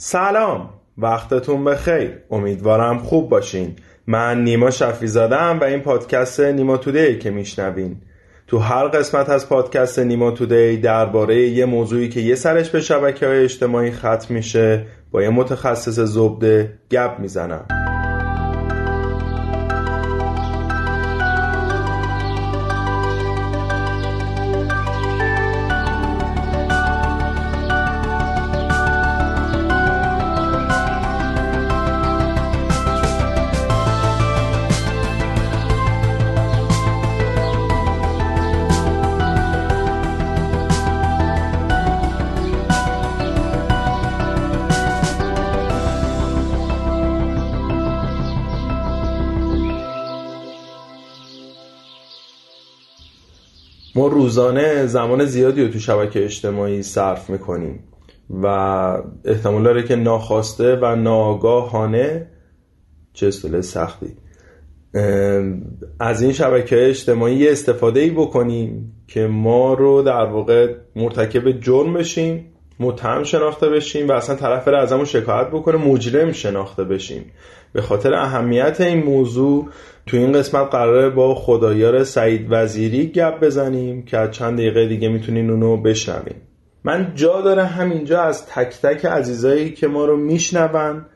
سلام وقتتون بخیر. امیدوارم خوب باشین. من نیما شفی زادم و این پادکست نیما تودی که میشنوین. تو هر قسمت از پادکست نیما تودی درباره یه موضوعی که یه سرش به شبکه های اجتماعی ختم میشه با یه متخصص زبده گپ می‌زنم. ما روزانه زمان زیادی رو تو شبکه اجتماعی صرف می‌کنیم و احتمال داره که ناخواسته و ناگاهانه چه اصطلاح سختی از این شبکه اجتماعی استفاده ای بکنیم که ما رو در واقع مرتکب جرم بشیم. متهم شناخته بشیم و اصلا طرف بره ازمون شکایت بکنه مجرم شناخته بشیم. به خاطر اهمیت این موضوع تو این قسمت قراره با خدایار سعید وزیری گپ بزنیم که از چند دقیقه دیگه می‌تونین اونو بشنوین. من جا داره همینجا از تک تک عزیزایی که ما رو میشنون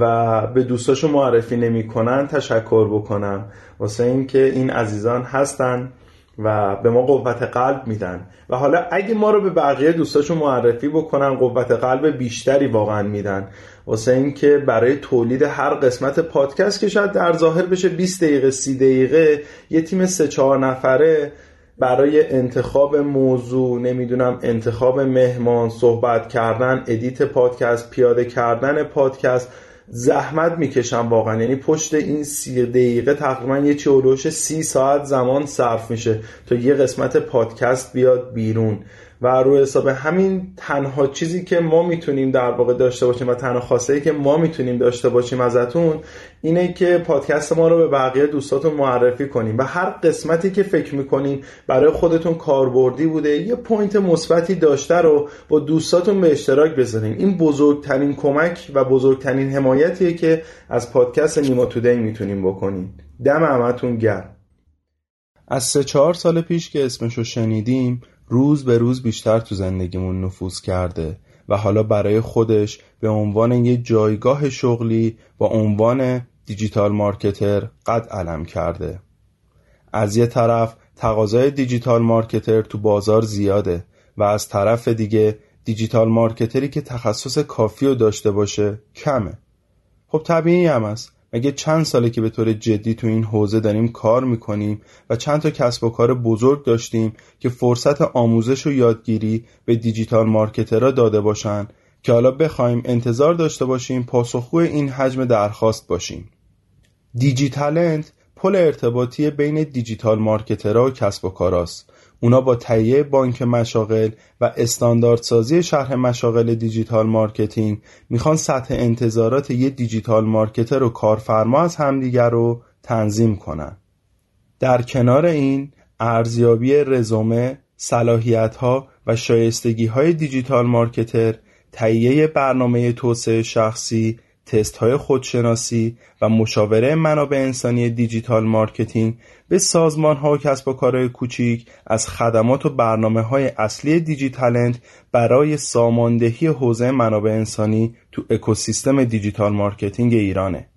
و به دوستاشو معرفی نمی‌کنن تشکر بکنم. واسه اینکه این عزیزان هستن و به ما قوت قلب میدن. و حالا اگه ما رو به بقیه دوستاشون معرفی بکنن قوت قلب بیشتری واقعا میدن. واسه اینکه برای تولید هر قسمت پادکست که شاید در ظاهر بشه 20 دقیقه 30 دقیقه یه تیم سه چهار نفره برای انتخاب موضوع نمی‌دونم انتخاب مهمان صحبت کردن edit پادکست پیاده کردن پادکست زحمت می‌کشم واقعا. یعنی پشت این سی دقیقه تقریبا یه چهل و سی ساعت زمان صرف میشه تا یه قسمت پادکست بیاد بیرون. و رو حساب همین تنها چیزی که ما می‌تونیم در واقع داشته باشیم و تنها خواسته که ما می‌تونیم داشته باشیم ازتون اینه که پادکست ما رو به بقیه دوستاتون معرفی کنیم و هر قسمتی که فکر می‌کنیم برای خودتون کاربردی بوده یه point مثبتی داشته رو با دوستاتون به اشتراک بذاریم این بزرگترین کمک و بزرگترین حمایتیه که از پادکست نیما today می‌تونیم بکنیم دم همتون گرم. از سه چهار سال پیش که اسمشو شنیدیم روز به روز بیشتر تو زندگیمون نفوذ کرده و حالا برای خودش به عنوان یه جایگاه شغلی با عنوان digital marketer قد علم کرده. از یه طرف تقاضای digital marketer تو بازار زیاده و از طرف دیگه digital marketer ی که تخصص کافی رو داشته باشه کمه. خب طبیعی هم است مگه چند ساله که به طور جدی تو این حوزه داریم کار می‌کنیم و چند تا کسب و کار بزرگ داشتیم که فرصت آموزش و یادگیری به digital marketer ها داده باشن که حالا بخوایم انتظار داشته باشیم پاسخگو این حجم درخواست باشیم. دیجیتالنت پل ارتباطی بین digital marketer ها و کسب و کاراست اونا با تهیه بانک مشاغل و استانداردسازی شرح مشاغل digital marketing می‌خوان سطح انتظارات یه digital marketer و کارفرما از همدیگر رو تنظیم کنن. در کنار این ارزیابی رزومه، صلاحیت ها و شایستگی های digital marketer، تهیه برنامه توسعه شخصی، تست های خودشناسی و مشاوره منابع انسانی digital marketing به سازمان ها و کسب و کارهای کوچیک از خدمات و برنامه های اصلی دیجیتالنت برای ساماندهی حوزه منابع انسانی تو اکوسیستم digital marketing ایرانه.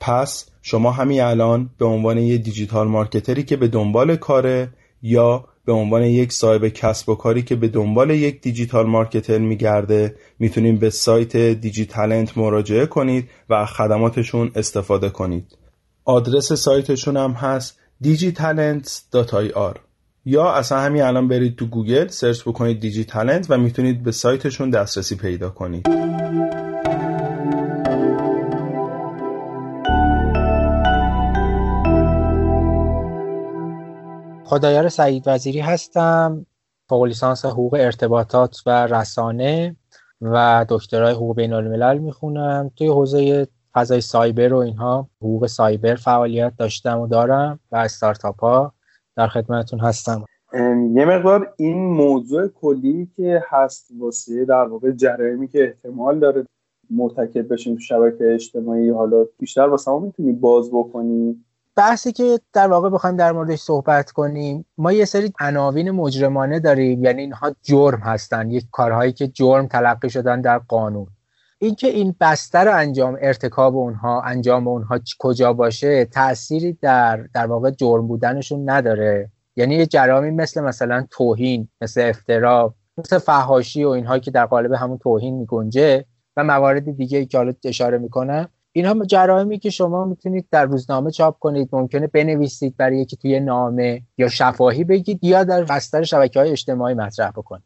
پس شما همین الان به عنوان یه digital marketer ی که به دنبال کاره یا به عنوان یک صاحب کسب و کاری که به دنبال یک digital marketer میگرده می‌تونید به سایت دیجیتالنت مراجعه کنید و خدماتشون استفاده کنید. آدرس سایتشون هم هست digitalents.ir یا اصلا همین الان برید تو گوگل search بکنید دیجیتالنت و می‌تونید به سایتشون دسترسی پیدا کنید. خدایار سعید وزیری هستم فوق لیسانس حقوق ارتباطات و رسانه و دکترای حقوق بین الملل می‌خونم. توی حوزه فضای سایبر و اینها حقوق سایبر فعالیت داشتم و دارم و استارتاپ ها در خدمتتون هستم. یه مقدار این موضوع کلی که هست واسه در واقع جرایمی که احتمال داره مرتکب بشیم تو شبکه اجتماعی حالا بیشتر واسه ما می‌تونی باز بکنی. بحثی که در واقع بخوایم در موردش صحبت کنیم ما یه سری عناوین مجرمانه داریم یعنی اینها جرم هستن یک کارهایی که جرم تلقی شدن در قانون. اینکه این بستر انجام ارتکاب اونها انجام اونها کجا باشه تأثیری در در واقع جرم بودنشون نداره. یعنی یه جرامی مثل مثلا توهین مثل افترا مثل فهاشی و اینهایی که در قالب همون توهین میگنجه و موارد دیگه که حالا اشاره می‌کنم اینها جرائمی که شما می‌تونید در روزنامه چاپ کنید ممکنه بنویسید برای یکی توی نامه یا شفاهی بگید یا در بستر شبکه های اجتماعی مطرح بکنید.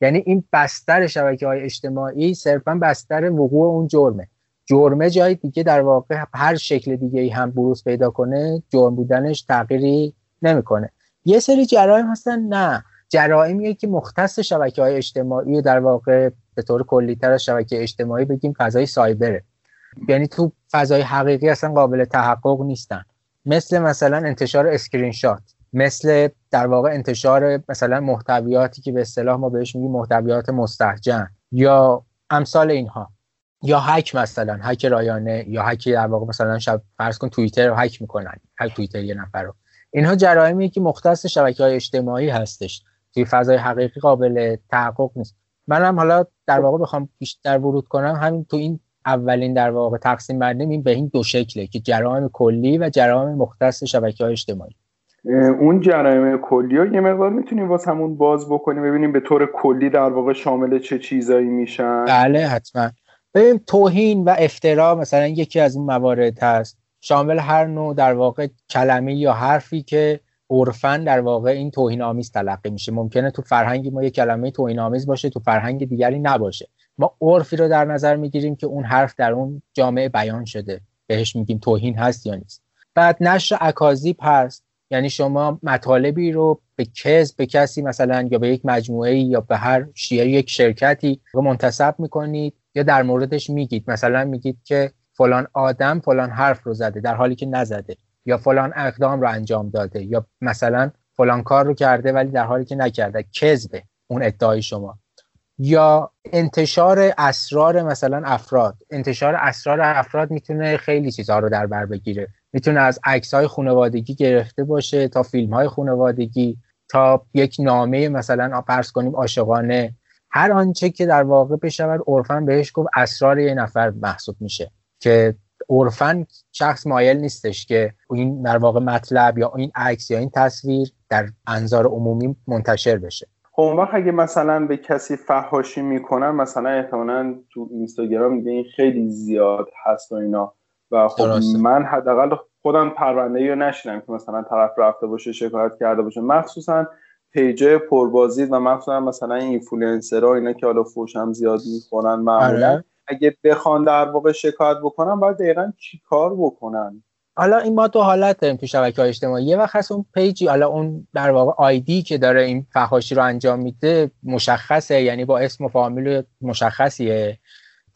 یعنی این بستر شبکه های اجتماعی صرفا بستر وقوع اون جرمه. جرمه جای دیگه در واقع هر شکل دیگه ای هم بروز پیدا کنه جرم بودنش تغییری نمی‌کنه. یه سری جرایم هستن نه. جرائمیه که مختص شبکه های اجتماعی در واقع به طور کلیتر از شبکه اجتماعی بگیم فضای cyber ه. یعنی تو فضای حقیقی اصلا قابل تحقق نیستن. مثل مثلا انتشار اسکرین شات مثل در واقع انتشار مثلا محتویاتی که به اصطلاح ما بهش میگیم محتویات مستهجن یا امثال اینها. یا هک مثلا هک رایانه یا هک در واقع مثلا شب فرض کن توییتر رو هک می‌کنن. هک توییتر یه نفر رو. اینها جرائمی که مختص شبکه های اجتماعی هستش. توی فضای حقیقی قابل تحقق نیست. منم حالا در واقع بخوام بیشتر ورود کنم همین تو این اولین در واقع تقسیم بندی این به این دو شکله که جرائم کلی و جرائم مختص شبکه های اجتماعی اون جرایم کلی ها یه مقدار می‌تونیم واسه همون باز بکنیم ببینیم به طور کلی در واقع شامل چه چیزایی میشن. بله حتما. ببینیم توهین و افترا مثلا یکی از این موارد هست. شامل هر نوع در واقع کلمه یا حرفی که عرفا در واقع این توهین آمیز تلقی میشه. ممکنه تو فرهنگی ما یه کلمه توهین آمیز باشه تو فرهنگ دیگری نباشه. ما عرفی رو در نظر می‌گیریم که اون حرف در اون جامعه بیان شده. بهش میگیم توهین هست یا نیست. بعد نشر اکاذیب هست. یعنی شما مطالبی رو به کس به کسی مثلا یا به یک مجموعه یا به هر شیعه یک شرکتی رو منتصب می‌کنید یا در موردش میگید. مثلا میگید که فلان آدم فلان حرف رو زده در حالی که نزده یا فلان اقدام رو انجام داده یا مثلا فلان کار رو کرده ولی در حالی که نکرده. کذبه اون ادعای شما. یا انتشار اسرار مثلا افراد. انتشار اسرار افراد می‌تونه خیلی چیزها رو در بر بگیره. می‌تونه از عکس های خانوادگی گرفته باشه تا فیلم های خانوادگی تا یک نامه مثلا فرض کنیم عاشقانه. هر آنچه که در واقع بشود عرفا بهش گفت اسرار یه نفر محسوب میشه. که عرفا شخص مایل نیستش که این در واقع مطلب یا این عکس یا این تصویر در انظار عمومی منتشر بشه. خب اون وقت اگه مثلا به کسی فحاشی می‌کنن مثلا احتمالا تو اینستاگرام میگه این خیلی زیاد هست و اینا. و خب من حداقل خودم پرونده رو نشنیدم که مثلا طرف رفته باشه شکایت کرده باشه. مخصوصا page پربازدید و مخصوصا مثلا اینفلوئنسرها اینا که حالا فوشم زیاد می‌خورن معمولا آره. اگه بخوان در واقع شکایت بکنن باید دقیقا چی کار بکنن؟ حالا این ما دو حالت داریم تو شبکه های اجتماعی. یه وقت هست اون page ی حالا اون در واقع ID که داره این فحاشی رو انجام میده مشخصه یعنی با اسم و فامیل مشخصیه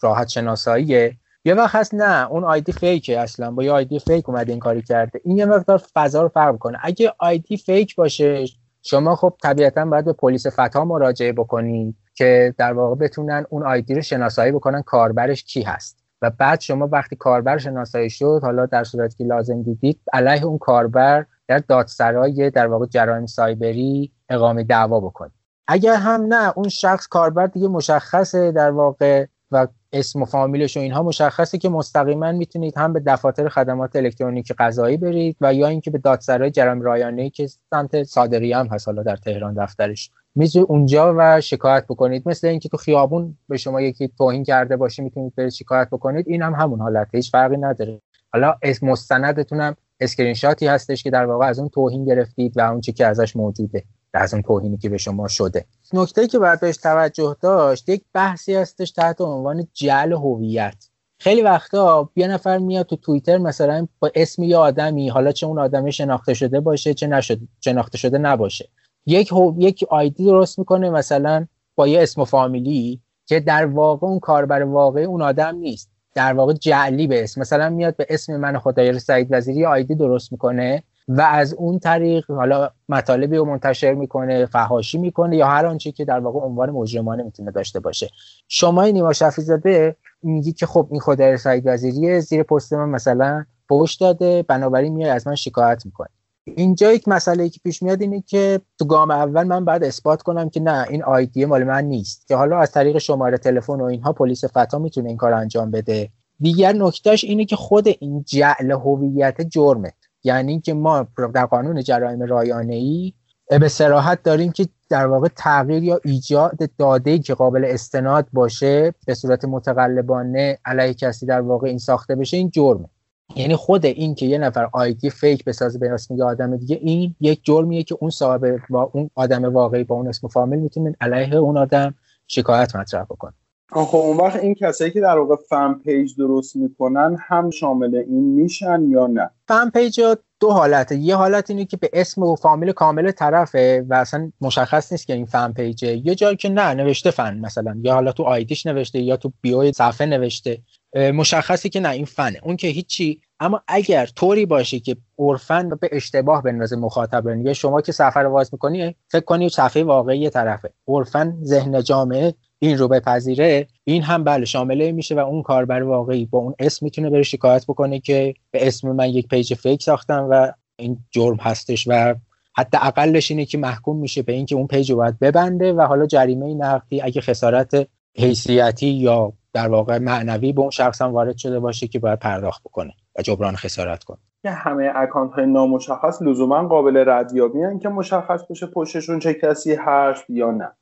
راحت شناساییه. یه وقت هست نه اون آیدی فیکه اصلا با یه آیدی فیک اومده این کاری کرده. این یه مقدار فضا رو فرق کنه اگه آیدی فیک باشه شما خب طبیعتا باید به پلیس فتا مراجعه بکنید که در واقع بتونن اون آیدی رو شناسایی بکنن کاربرش کی هست. و بعد شما وقتی کاربر شناسایی شد حالا در صورتی که لازم دیدید علیه اون کاربر در دادسرای در واقع جرایم سایبری اقامه دعوا بکنید. اگر هم نه اون شخص کاربر دیگه مشخصه در واقع و اسم و فامیلش و اینها مشخصه که مستقیما می‌تونید هم به دفاتر خدمات الکترونیک قضایی برید و یا اینکه به دادسرای جرم رایانه که سمت صادری هم هست حالا در تهران دفترش. می‌تونید اونجا و شکایت بکنید. مثل اینکه تو خیابون به شما یکی توهین کرده باشه می‌تونید برید شکایت بکنید. این هم همون حالته هیچ فرقی نداره. حالا اسم مستندتون هم اسکرین شاتی هستش که در واقع از اون توهین گرفتید و اون چی که ازش موجوده از اون توهینی که به شما شده. نکته که باید بهش توجه داشت یک بحثی هستش تحت عنوان جعل هویت. خیلی وقتا یه نفر میاد تو توییتر مثلا با اسم یه آدمی حالا چه اون آدمی شناخته شده باشه چه نشده شناخته شده نباشه. یک یک آیدی درست می‌کنه مثلا با یه اسم و فامیلی که در واقع اون کاربر واقعی اون آدم نیست. در واقع جعلی به اسم. مثلا میاد به اسم من خدایر سعید وزیری آیدی درست می‌کنه و از اون طریق حالا مطالبی رو منتشر می‌کنه فهاشی می‌کنه یا هر آنچه که در واقع عنوان مجرمانه می‌تونه داشته باشه. شما نیما زاده میگی که خب این خود سعید وزیری زیر پست من مثلا پشت داده بنابراین میای از من شکایت می‌کنه اینجا یک مسئله که پیش میاد اینه که تو گام اول من بعد اثبات کنم که نه این آیدی مال من نیست. که حالا از طریق شماره تلفن و اینها پلیس فتا می‌تونه این کار انجام بده. دیگر نکتهش اینه که خود این جعل هویت جرمه. یعنی که ما در قانون جرایم رایانه ای به سراحت داریم که در واقع تغییر یا ایجاد داده که قابل استناد باشه به صورت متقلبانه علیه کسی در واقع این ساخته بشه این جرمه. یعنی خود این که یه نفر آیدی فیک بسازه به اسم یه آدم دیگه این یک جرمیه که اون صاحب با اون آدم واقعی با اون اسم فامیل می‌تونه علیه اون آدم شکایت مطرح بکنه. خب اون وقت این کسایی که در واقع فن پیج درست می‌کنن هم شامل این میشن یا نه؟ fan page دو حالته. یه حالت اینه که به اسم و فامیل کامل طرفه و اصلا مشخص نیست که این fan page ه یه جایی که نه نوشته فن مثلا. یا حالا تو ID ش نوشته یا تو bio صفحه نوشته. مشخصه که نه این فنه. اون که هیچی. اما اگر طوری باشه که عرفاً به اشتباه بندازه مخاطب یا شما که صفحه رو می‌کنی فکر کنی صفحه واقعی طرفه. عرفاً ذهن جامعه این رو بپذیره. این هم بله شامله میشه و اون کاربر واقعی با اون اسم می‌تونه بره شکایت بکنه که به اسم من یک page fake ساختم و این جرم هستش و حتی اقلش اینه که محکوم میشه به اینکه اون page رو باید ببنده و حالا جریمه نقدی اگه خسارت حیثیتی یا در واقع معنوی به اون شخص هم وارد شده باشه که باید پرداخت بکنه و جبران خسارت کنه. که همه account های نامشخص لزوما قابل ردیابی که مشخص بشه پشتشون چه کسی هست یا نه.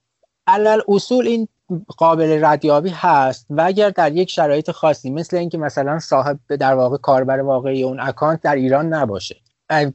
علی‌الاصول این قابل ردیابی هست و اگر در یک شرایط خاصی مثل اینکه مثلا صاحب در واقع کاربر واقعی اون account در ایران نباشه.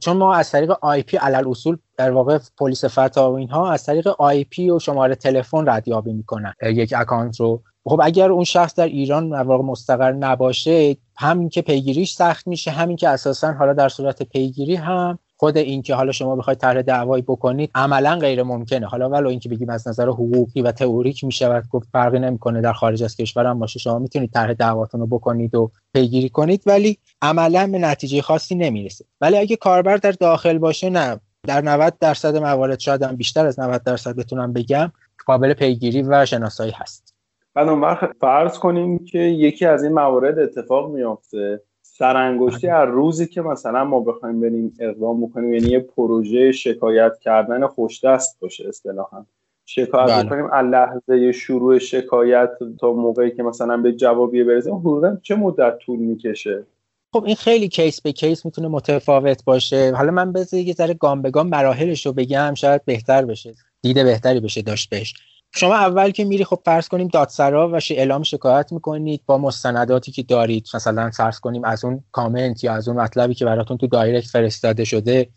چون ما از طریق IP علی‌الاصول در واقع پلیس فتا و اینها از طریق IP و شماره تلفن ردیابی می‌کنن یک account رو. خب اگر اون شخص در ایران در واقع مستقر نباشه همین که پیگیریش سخت میشه همین که اساسا حالا در صورت پیگیری هم خود این که حالا شما بخواید طرح دعوایی بکنید عملا غیر ممکنه. حالا ولو اینکه بگیم از نظر حقوقی و تئوریک می‌شود گفت فرقی نمی‌کنه در خارج از کشور هم باشه شما می‌تونید طرح دعواتون رو بکنید و پیگیری کنید ولی عملا به نتیجه خاصی نمی‌رسه. ولی اگه کاربر در داخل باشه نه. در 90 درصد موارد شاید هم بیشتر از 90 درصد بتونم بگم قابل پیگیری و شناسایی هست. وقت فرض کنیم که یکی از این موارد اتفاق میافته. سرانگشتی از روزی که مثلا ما بخوایم بریم اقدام بکنیم یعنی یه پروژه شکایت کردن خوشدست باشه اصطلاحا. شکایت بله. بکنیم از لحظه شروع شکایت تا موقعی که مثلا به جوابی برسیم حدودا چه مدت طول می‌کشه؟ خب این خیلی case به case می‌تونه متفاوت باشه. حالا من بذار یه ذره گام به گام مراحلش رو بگم شاید بهتر بشه. دید بهتری بشه داشت بهش. شما اول که میری خب فرض کنیم دادسرا و اعلام شکایت می‌کنید با مستنداتی که دارید. مثلا فرض کنیم از اون کامنت یا از اون مطلبی که براتون تو direct فرستاده شده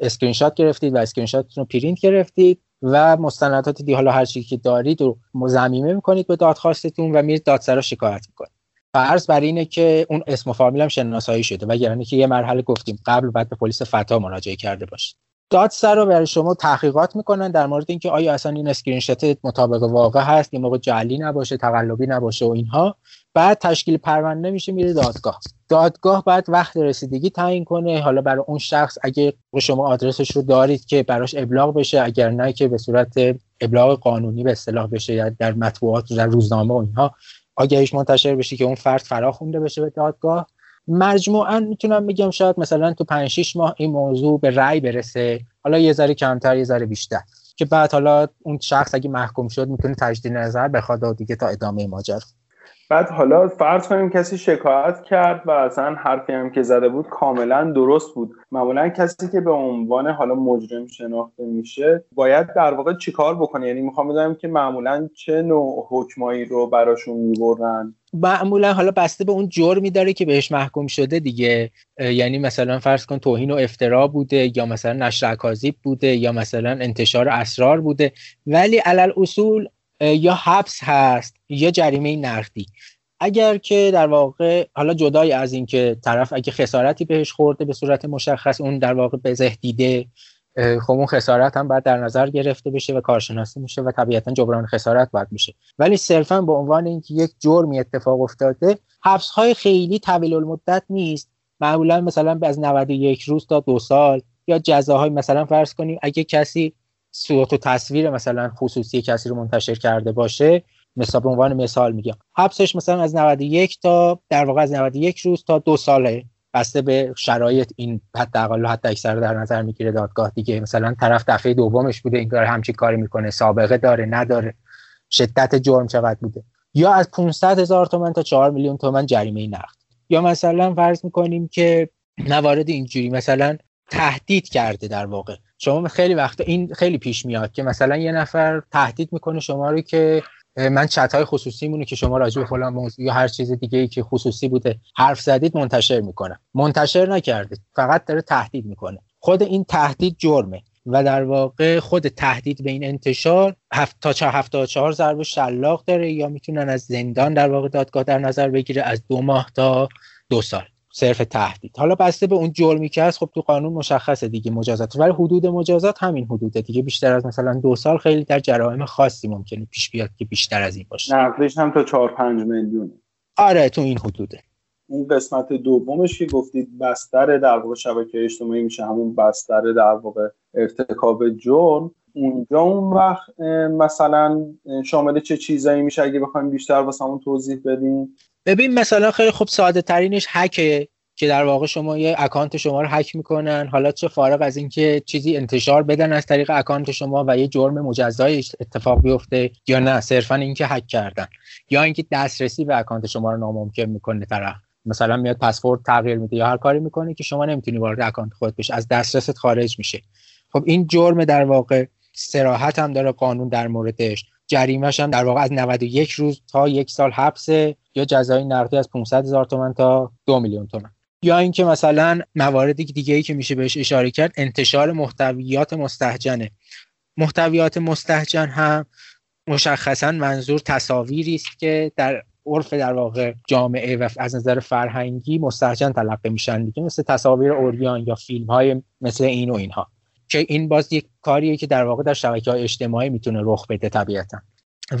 اسکرین شات گرفتید و اسکرین شاتتون رو پرینت گرفتید و مستندات دیگه حالا هر چیزی که دارید رو ضمیمه می‌کنید به دادخواستتون و میرید دادسرا شکایت می‌کنید. فرض بر اینه که اون اسم و فامیل شناسایی شده و یعنی که یه مرحله گفتیم قبل بعد به پلیس فتا مراجعه کرده باشید. دادسرا برای شما تحقیقات می‌کنن در مورد اینکه آیا اصلا این اسکرین شات مطابق واقع هست یه موقع جعلی نباشه تقلبی نباشه و اینها. بعد تشکیل پرونده میشه میره دادگاه. دادگاه بعد وقت رسیدگی تعیین کنه. حالا برای اون شخص اگه شما آدرسش رو دارید که براش ابلاغ بشه اگر نه که به صورت ابلاغ قانونی به اصطلاح بشه یا در مطبوعات در روزنامه و اینها. آگهیش منتشر بشه که اون فرد فرا خونده بشه به دادگاه. مجموعا می‌تونم بگم شاید مثلا تو 5 6 ماه این موضوع به رأی برسه. حالا یه ذره کمتر یه ذره بیشتر. که بعد حالا اون شخص اگه محکوم شد می‌تونه تجدید نظر بخواد و دیگه تا ادامه ماجرا. بعد حالا فرض کنیم کسی شکایت کرد و اصلا حرفی هم که زده بود کاملا درست بود. معمولا کسی که به عنوان حالا مجرم شناخته میشه باید در واقع چیکار بکنه؟ یعنی می‌خوام بدونم که معمولا چه نوع حکمایی رو براشون می‌برن؟ معمولا حالا بسته به اون جرمی داره که بهش محکوم شده دیگه. یعنی مثلا فرض کن توهین و افترا بوده یا مثلا نشر اکاذیب بوده یا مثلا انتشار اسرار بوده. ولی علل اصول یا حبس هست یا جریمه نقدی. اگر که در واقع حالا جدای از اینکه طرف اگه خسارتی بهش خورده به صورت مشخص اون در واقع به دیده خب اون خسارت هم باید در نظر گرفته بشه و کارشناسی میشه و طبیعتا جبران خسارت باید میشه. ولی صرفا به عنوان اینکه یک جرمی اتفاق افتاده حبس های خیلی طویل المدت نیست. معمولا مثلا از 91 روز تا دو سال یا جزاهای مثلا فرض کنیم اگه کسی صورت و تصویر مثلا خصوصی کسی رو منتشر کرده باشه مثلا به عنوان مثال میگم. حبسش مثلا از 91 تا در واقع از 91 روز تا دو ساله بسته به شرایط این حداقل حتی اکثر در نظر می‌گیره دادگاه. دیگه مثلا طرف دفعه دومش بوده این کار همچین کاری می‌کنه سابقه داره نداره شدت جرم چقدر بوده. یا از 500 هزار تومن تا 4 میلیون تومن جریمه نقد. یا مثلا فرض می‌کنیم که موارد اینجوری مثلا تهدید کرده در واقع. شما خیلی وقت این خیلی پیش میاد که مثلا یه نفر تهدید می‌کنه شما رو که من چت های خصوصی مونه که شما راجع به فلان موضوع یا هر چیز دیگه ای که خصوصی بوده حرف زدید منتشر می‌کنه. منتشر نکرده فقط داره تهدید می‌کنه. خود این تهدید جرمه و در واقع خود تهدید به این انتشار هفت تا چه هفته چهار ضرب شلاق داره یا می‌تونن از زندان در واقع دادگاه در نظر بگیره از دو ماه تا دو سال. صرف تهدید. حالا بسته به اون جرمی که هست خب تو قانون مشخصه دیگه مجازات. ولی حدود مجازات همین حدوده دیگه. بیشتر از مثلا دو سال خیلی در جرایم خاصی ممکنه پیش بیاد که بیشتر از این باشه. نقدش هم تا 4 5 میلیون. آره تو این حدوده. اون قسمت دومش که گفتید بستر در واقع شبکه اجتماعی میشه همون بستر در واقع ارتکاب جرم. اونجا اون وقت مثلا شامل چه چیزایی میشه؟ اگه بخوایم بیشتر واسمون توضیح بدیم ببین مثلا خیلی خوب ساده ترینش هکه که در واقع شما یه account شما رو هک می‌کنن. حالا چه فارغ از اینکه چیزی انتشار بدن از طریق account شما و یه جرم مجزای اتفاق بیفته یا نه. صرفا اینکه هک کردن. یا اینکه دسترسی به account شما رو ناممکن می‌کنه طرف. مثلا میاد پسورد تغییر میده یا هر کاری می‌کنه که شما نمی‌تونی وارد account خودت بشی. از دسترست خارج میشه. خب این جرم در واقع صراحت هم داره قانون در موردش. جریمش هم در واقع از 91 روز تا یک سال حبس یا جزای نقدی از 500 هزار تومن تا دو میلیون تومن. یا اینکه مثلا موارد دیگه ای که میشه بهش اشاره کرد انتشار محتویات مستهجنه. محتویات مستهجن هم مشخصا منظور تصاویری است که در عرف در واقع جامعه و از نظر فرهنگی مستهجن تلقی میشن دیگه مثل تصاویر اوریان یا فیلم های مثل این و اینها. که این باز یک کاریه که در واقع در شبکه های اجتماعی می‌تونه رخ بده طبیعتا.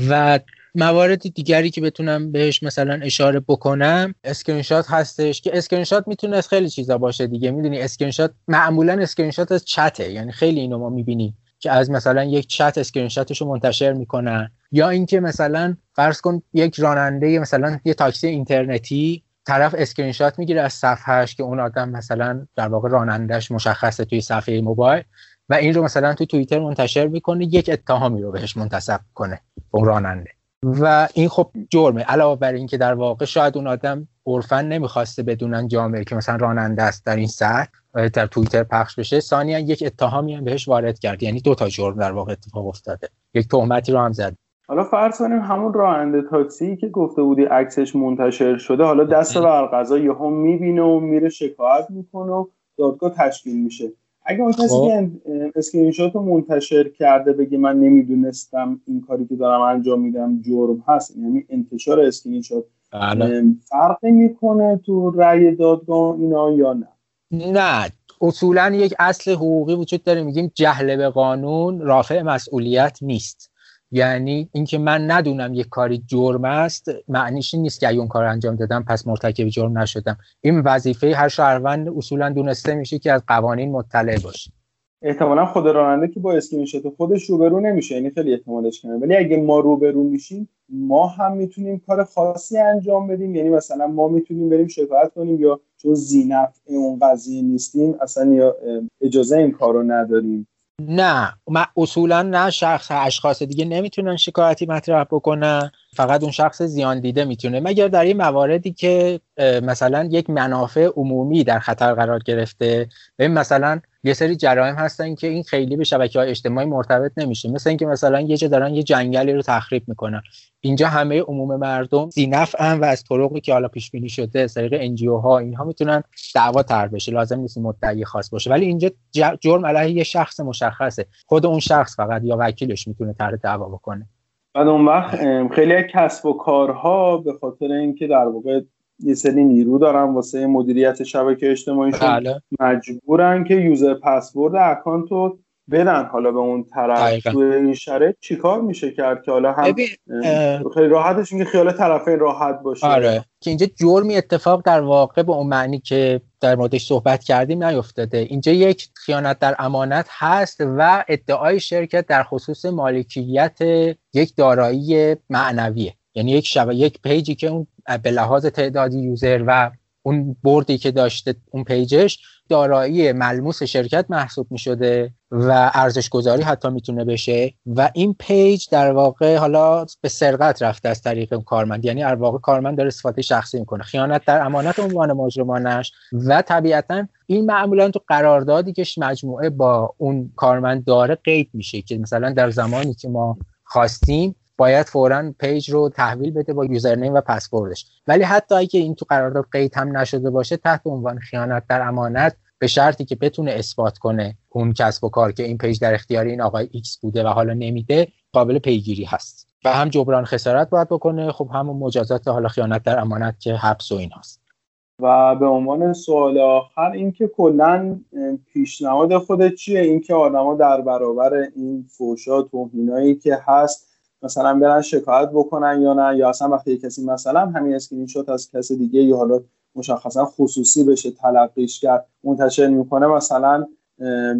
و موارد دیگری که بتونم بهش مثلا اشاره بکنم اسکرین شات هستش که اسکرین شات می‌تونه از خیلی چیزا باشه دیگه. می‌دونی اسکرین شات معمولا اسکرین شات از چته. یعنی خیلی اینو ما می‌بینیم که از مثلا یک چت اسکرین شاتش رو منتشر می‌کنن. یا اینکه مثلا فرض کن یک راننده مثلا یه تاکسی اینترنتی طرف اسکرین شات می‌گیره از صفحهش که اون آدم مثلا در واقع رانندهش مشخصه توی صفحه موبایل و این رو مثلا توی توییتر منتشر می‌کنه یک اتهامی رو بهش منتسب کنه اون راننده. و این خب جرمه. علاوه بر اینکه در واقع شاید اون آدم عرفا نمی‌خواسته بدونن جامعه که مثلا راننده است در این سطح در توییتر پخش بشه. ثانیا یک اتهامی هم بهش وارد کرد. یعنی دو تا جرم در واقع اتفاق افتاده. یک تهمتی رو هم زد. حالا فرض کنیم همون راننده تاکسی که گفته بودی عکسش منتشر شده حالا دست بر قضا یهو می‌بینه و میره شکایت می‌کنه و دادگاه تشکیل میشه. اگه اون کسی خب. که اسکرین شات رو منتشر کرده بگه من نمی‌دونستم این کاری که دارم انجام میدم جرم هست یعنی انتشار اسکرین شات بله. فرق می‌کنه تو رأی دادگاه اینا یا نه نه اصولا یک اصل حقوقی وجود داره میگیم جهل به قانون رافع مسئولیت نیست یعنی اینکه من ندونم یک کاری جرم است معنیش نیست که اگه اون کار انجام دادم پس مرتکب جرم نشدم. این وظیفه هر شهروند اصولا دونسته میشه که از قوانین مطلع باشه. احتمالا خود راننده که با اسکرین شات خودش روبرو نمیشه یعنی خیلی احتمالش کمه. ولی اگه ما روبرو میشیم ما هم می‌تونیم کار خاصی انجام بدیم. یعنی مثلا ما می‌تونیم بریم شکایت کنیم یا چون ذی‌نفع اون قضیه نیستیم اصلا یا اجازه این کارو نداریم. نه اصولا نه شخص اشخاص دیگه نمی‌تونن شکایتی مطرح بکنن. فقط اون شخص زیان دیده می‌تونه. مگر در این مواردی که مثلا یک منافع عمومی در خطر قرار گرفته. ببین مثلا یه سری جرایم هستن که این خیلی به شبکه های اجتماعی مرتبط نمیشه. مثل اینکه مثلا یه جا دارن یه جنگلی رو تخریب می‌کنن. اینجا همه عموم مردم زینف هم و از طرقی که حالا پیش بینی شده از طریق انجیو ها اینها می‌تونن دعوا تر بشه. لازم نیست مدعی خاص باشه. ولی اینجا جرم علیه یه شخص مشخصه. خود اون شخص فقط یا وکیلش می‌تونه طرح دعوا بکنه. بعد اون وقت خیلی کسب و کارها به خاطر اینکه در واقع یه سری نیرو دارن واسه مدیریت شبکه اجتماعیشون. بله. مجبورن که یوزر پسورد اکانت رو بدن. حالا به اون طرف تو این شرایط چیکار میشه کرد که حالا هم خیلی راحتش که خیال طرفین راحت باشه. آره. که اینجا جرمی اتفاق در واقع به اون معنی که در موردش صحبت کردیم نیفتاده. اینجا یک خیانت در امانت هست و ادعای شرکت در خصوص مالکیت یک دارایی معنویه. یعنی یک شب یک page ی که اون به لحاظ تعدادی user و اون برندی که داشته اون page ش دارایی ملموس شرکت محسوب می شده و ارزش گذاری حتی می‌تونه بشه و این page در واقع حالا به سرقت رفته از طریق کارمند. یعنی در واقع کارمند داره استفاده شخصی می‌کنه. خیانت در امانت عنوان مجرمانش و طبیعتا این معمولا تو قراردادی که مجموعه با اون کارمند داره قید میشه که مثلا در زمانی که ما خواستیم باید فورا page رو تحویل بده با username و پسوردش ولی حتی اگه این تو قرارداد قید هم نشده باشه تحت عنوان خیانت در امانت به شرطی که بتونه اثبات کنه اون کسب و کار که این page در اختیار این آقای X بوده و حالا نمیده قابل پیگیری هست. و هم جبران خسارت باید بکنه خب همون مجازات حالا خیانت در امانت که حبس و این هست و به عنوان سوال آخر اینکه کلا پیشنهاد خودت چیه؟ اینکه آدما در برابر این فوشا توهینایی که هست مثلا برن شکایت بکنن یا نه یا اصلا وقتی کسی مثلا همین اسکرین شات از کس دیگه یا حالا مشخصا خصوصی بشه تلقیش کرد منتشر می‌کنه مثلا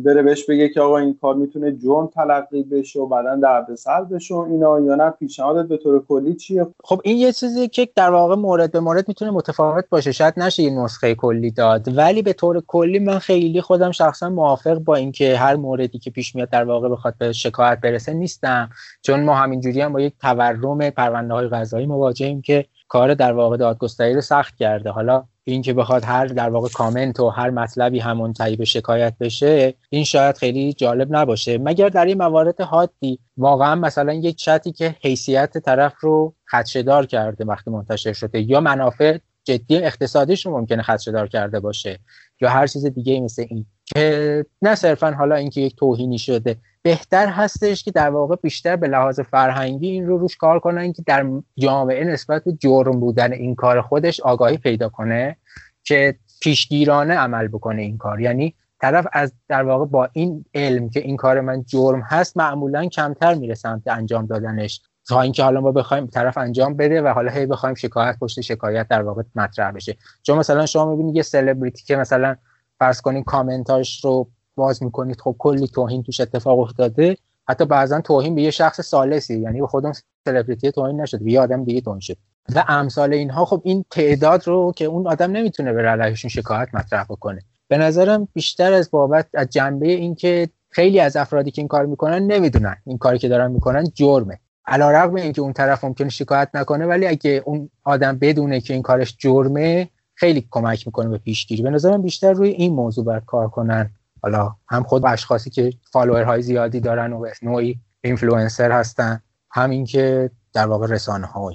بره بهش بگه که آقا این کار می‌تونه جرم تلقی بشه و بعدا دردسر بشه و اینا یا نه پیشنهادت به طور کلی چیه؟ خب این یه چیزی که در واقع مورد به مورد می‌تونه متفاوت باشه. شاید نشه یه نسخه کلی داد ولی به طور کلی من خیلی خودم شخصا موافق با اینکه هر موردی که پیش میاد در واقع بخواد به شکایت برسه نیستم. چون ما همینجوری هم با یک تورم پرونده های قضایی مواجهیم که کار در واقع دادگستری رو سخت کرده. حالا این که بخواد هر در واقع کامنت و هر مطلبی همون به شکایت بشه این شاید خیلی جالب نباشه. مگر در این موارد حادی واقعا مثلا یک چتی که حیثیت طرف رو خدشدار کرده وقتی منتشر شده یا منافع جدی اقتصادیش رو ممکنه خدشدار کرده باشه یا هر چیز دیگه مثل این که نه صرفا حالا اینکه یک توهینی شده بهتر هستش که در واقع بیشتر به لحاظ فرهنگی این رو روش کار کنن که در جامعه نسبت به جرم بودن این کار خودش آگاهی پیدا کنه که پیشگیرانه عمل بکنه این کار. یعنی طرف از در واقع با این علم که این کار من جرم هست معمولا کمتر میره سمت انجام دادنش. تا اینکه حالا ما بخوایم طرف انجام بده و حالا هی بخوایم شکایت پشت شکایت در واقع مطرح بشه. چون مثلا شما می‌بینید یه سلبریتی که مثلا فرض کنین کامنتاش رو باز می‌کنید. خب کلی توهین توش اتفاق افتاده. حتی بعضا توهین به یه شخص سالسی یعنی به خودم سلبریتی توهین نشد به یه آدم دیگه توهین شد و امثال اینها خب این تعداد رو که اون آدم نمی‌تونه به علیهشون شکایت مطرح بکنه. به نظرم بیشتر از بابت از جنبه اینکه خیلی از افرادی که این کار می‌کنن نمی‌دونن. این کاری که دارن می‌کنن جرمه. علیرغم اینکه اون طرف ممکنه شکایت نکنه ولی اگه اون آدم بدونه که این کارش جرمه خیلی کمک می‌کنه به پیشگیری. به نظرم بیشتر روی این موضوع باید کار کنن. حالا هم خود اشخاصی که follower های زیادی دارن و نوعی اینفلوئنسر هستن همین که در واقع رسانه ها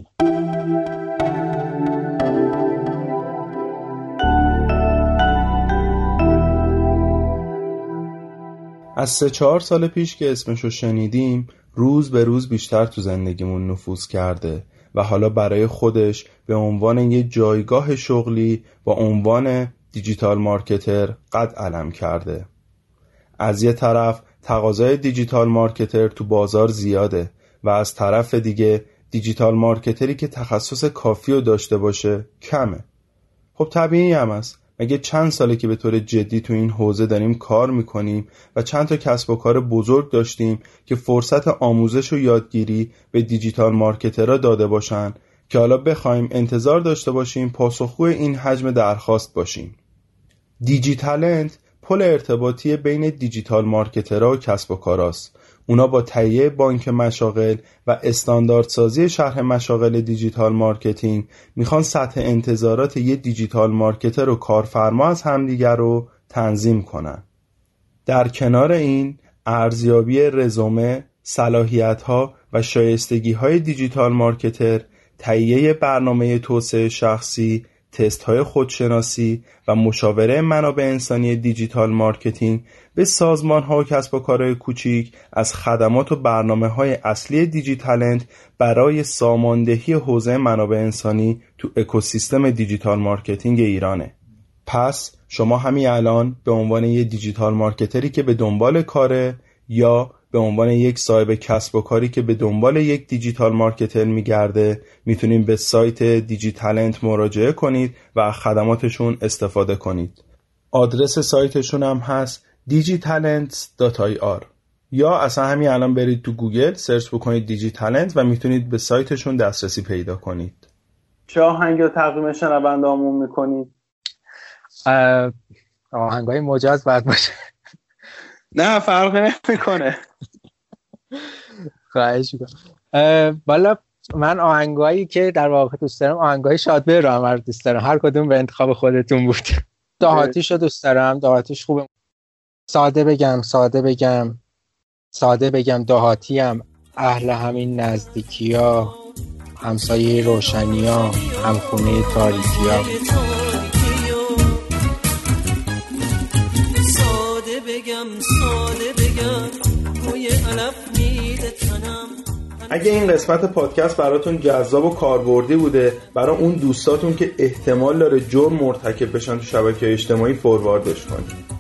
از سه چهار سال پیش که اسمشو شنیدیم روز به روز بیشتر تو زندگیمون نفوذ کرده و حالا برای خودش به عنوان یه جایگاه شغلی با عنوان digital marketer قد علم کرده. از یه طرف تقاضای digital marketer تو بازار زیاده و از طرف دیگه digital marketer ی که تخصص کافی رو داشته باشه کمه. خب طبیعی هم است. مگه چند ساله که به طور جدی تو این حوزه داریم کار می‌کنیم و چند تا کسب و کار بزرگ داشتیم که فرصت آموزش و یادگیری به digital marketer ها داده باشن که حالا بخوایم انتظار داشته باشیم پاسخگو این حجم درخواست باشیم. Digitalent پل ارتباطی بین digital marketer ها و کسب و کاراست. اونا با تهیه بانک مشاغل و استانداردسازی شرح مشاغل digital marketing می‌خوان سطح انتظارات یه digital marketer و کارفرما از همدیگر رو تنظیم کنن. در کنار این ارزیابی رزومه، صلاحیت ها و شایستگی های digital marketer تهیه برنامه توسعه شخصی تست های خودشناسی و مشاوره منابع انسانی digital marketing به سازمان ها و کسب و کارهای کوچیک از خدمات و برنامه های اصلی Digitalent برای ساماندهی حوزه منابع انسانی تو اکوسیستم digital marketing ایرانه. پس شما همین الان به عنوان یه digital marketer ی که به دنبال کاره یا به عنوان یک صاحب کسب و کاری که به دنبال یک digital marketer میگرده می‌تونید به سایت Digitalent مراجعه کنید و خدماتشون استفاده کنید. آدرس سایتشون هم هست digitalents.ir یا اصلا همین الان برید تو گوگل search بکنید Digitalent و می‌تونید به سایتشون دسترسی پیدا کنید. چه آهنگ رو تقدیم شنونده همون می‌کنید؟ آهنگ های مجاز باید باشه. نه فرق نمی‌کنه. خواهش می‌کنم. بالا من آهنگایی که در واقع دوست دارم آهنگای شادبه رو هم دوست دارم. هر کدوم به انتخاب خودتون بود. دهاتیش رو دوست دارم. دهاتیش خوبه. ساده بگم ساده بگم. ساده بگم دهاتی هم اهل همین نزدیکی ها همسایه روشنی ها همخونه تاریکی ها اگه این قسمت پادکست براتون جذاب و کاربردی بوده برای اون دوستاتون که احتمال داره جرم مرتکب بشن تو شبکه اجتماعی فورواردش کنید.